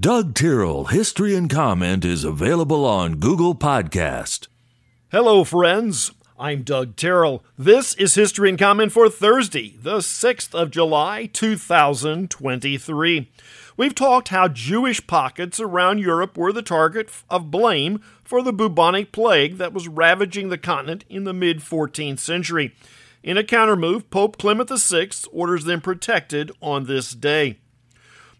Doug Tyrrell History and Comment is available on Google Podcast. Hello, friends. I'm Doug Tyrrell. This is History and Comment for Thursday, the 6th of July, 2023. We've talked how Jewish pockets around Europe were the target of blame for the bubonic plague that was ravaging the continent in the mid 14th century. In a countermove, Pope Clement VI orders them protected on this day.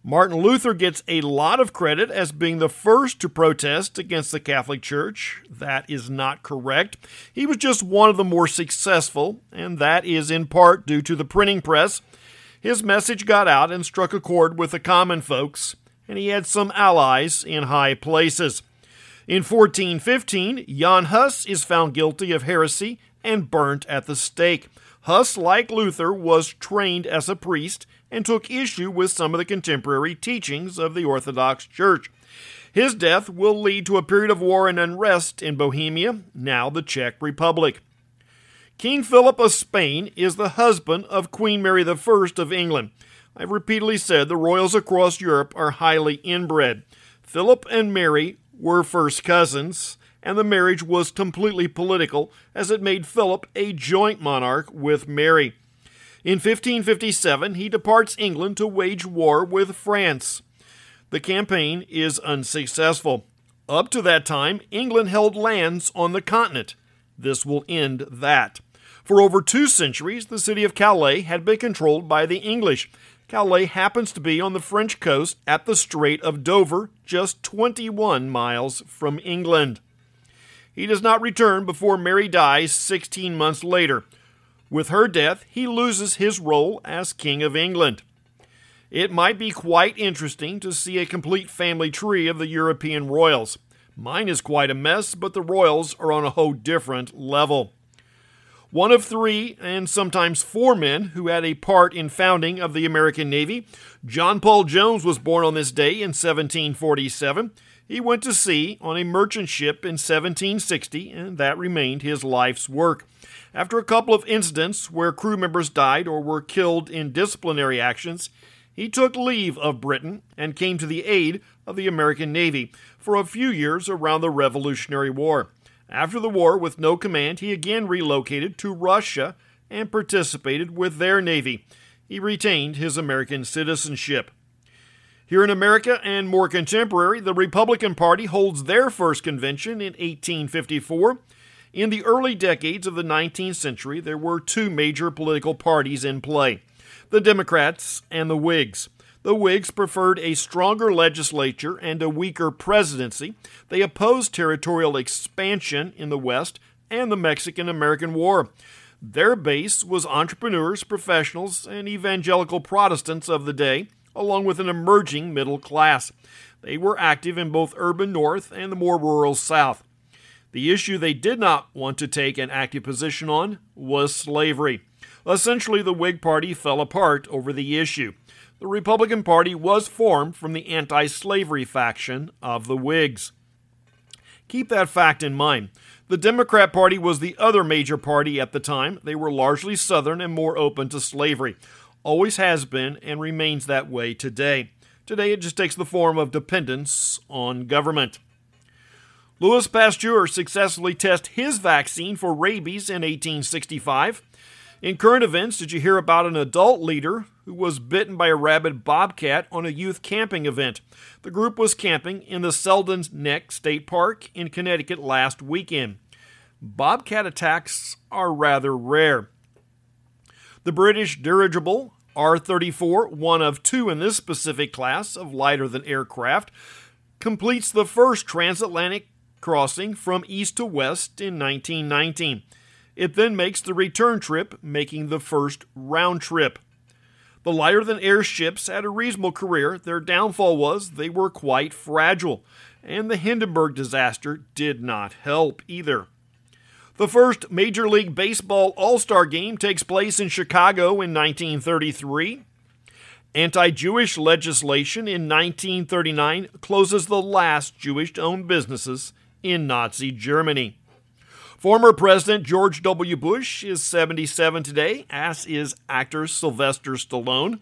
Martin Luther gets a lot of credit as being the first to protest against the Catholic Church. That is not correct. He was just one of the more successful, and that is in part due to the printing press. His message got out and struck a chord with the common folks, and he had some allies in high places. In 1415, Jan Hus is found guilty of heresy and burnt at the stake. Hus, like Luther, was trained as a priest and took issue with some of the contemporary teachings of the Orthodox Church. His death will lead to a period of war and unrest in Bohemia, now the Czech Republic. King Philip of Spain is the husband of Queen Mary I of England. I've repeatedly said the royals across Europe are highly inbred. Philip and Mary were first cousins, and the marriage was completely political as it made Philip a joint monarch with Mary. In 1557, he departs England to wage war with France. The campaign is unsuccessful. Up to that time, England held lands on the continent. This will end that. For over two centuries, the city of Calais had been controlled by the English. Calais happens to be on the French coast at the Strait of Dover, just 21 miles from England. He does not return before Mary dies 16 months later. With her death, he loses his role as King of England. It might be quite interesting to see a complete family tree of the European royals. Mine is quite a mess, but the royals are on a whole different level. One of three, and sometimes four men who had a part in founding of the American Navy, John Paul Jones was born on this day in 1747. He went to sea on a merchant ship in 1760, and that remained his life's work. After a couple of incidents where crew members died or were killed in disciplinary actions, he took leave of Britain and came to the aid of the American Navy for a few years around the Revolutionary War. After the war, with no command, he again relocated to Russia and participated with their Navy. He retained his American citizenship. Here in America and more contemporary, the Republican Party holds their first convention in 1854. In the early decades of the 19th century, there were two major political parties in play the Democrats and the Whigs. The Whigs preferred a stronger legislature and a weaker presidency. They opposed territorial expansion in the West and the Mexican American War. Their base was entrepreneurs, professionals, and evangelical Protestants of the day, along with an emerging middle class. They were active in both urban North and the more rural South. The issue they did not want to take an active position on was slavery. Essentially, the Whig Party fell apart over the issue. The Republican Party was formed from the anti slavery faction of the Whigs. Keep that fact in mind. The Democrat Party was the other major party at the time. They were largely Southern and more open to slavery. Always has been and remains that way today. Today it just takes the form of dependence on government. Louis Pasteur successfully tested his vaccine for rabies in 1865. In current events, did you hear about an adult leader who was bitten by a rabid bobcat on a youth camping event? The group was camping in the Selden's Neck State Park in Connecticut last weekend. Bobcat attacks are rather rare. The British dirigible R 34, one of two in this specific class of lighter than aircraft, completes the first transatlantic crossing from east to west in 1919. It then makes the return trip, making the first round trip. The lighter than air ships had a reasonable career. Their downfall was they were quite fragile, and the Hindenburg disaster did not help either. The first Major League Baseball All Star game takes place in Chicago in 1933. Anti Jewish legislation in 1939 closes the last Jewish owned businesses in Nazi Germany. Former President George W. Bush is 77 today, as is actor Sylvester Stallone.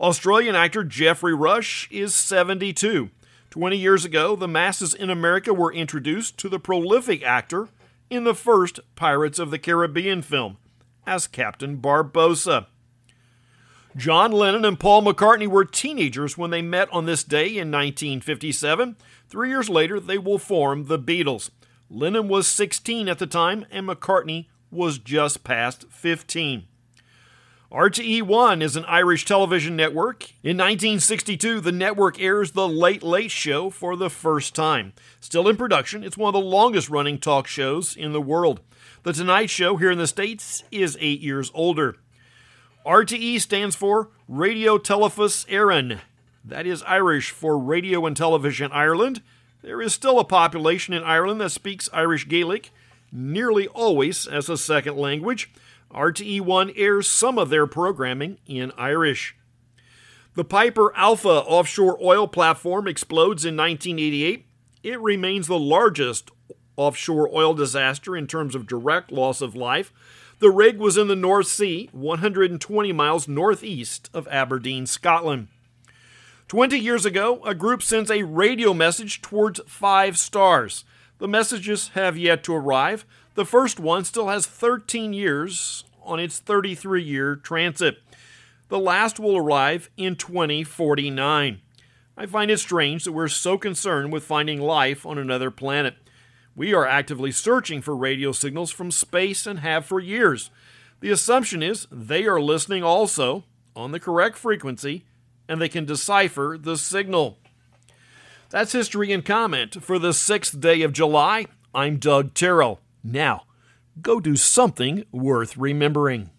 Australian actor Geoffrey Rush is 72. 20 years ago, the masses in America were introduced to the prolific actor in the first Pirates of the Caribbean film as Captain Barbossa. John Lennon and Paul McCartney were teenagers when they met on this day in 1957. Three years later, they will form the Beatles. Lennon was 16 at the time, and McCartney was just past 15. RTE1 is an Irish television network. In 1962, the network airs The Late Late Show for the first time. Still in production, it's one of the longest running talk shows in the world. The Tonight Show here in the States is eight years older. RTE stands for Radio Teilifís Éireann. That is Irish for Radio and Television Ireland. There is still a population in Ireland that speaks Irish Gaelic, nearly always as a second language. RTE1 airs some of their programming in Irish. The Piper Alpha offshore oil platform explodes in 1988. It remains the largest offshore oil disaster in terms of direct loss of life. The rig was in the North Sea, 120 miles northeast of Aberdeen, Scotland. 20 years ago, a group sends a radio message towards five stars. The messages have yet to arrive. The first one still has 13 years on its 33 year transit. The last will arrive in 2049. I find it strange that we're so concerned with finding life on another planet. We are actively searching for radio signals from space and have for years. The assumption is they are listening also on the correct frequency and they can decipher the signal. That's history and comment for the sixth day of July. I'm Doug Terrell. Now, go do something worth remembering.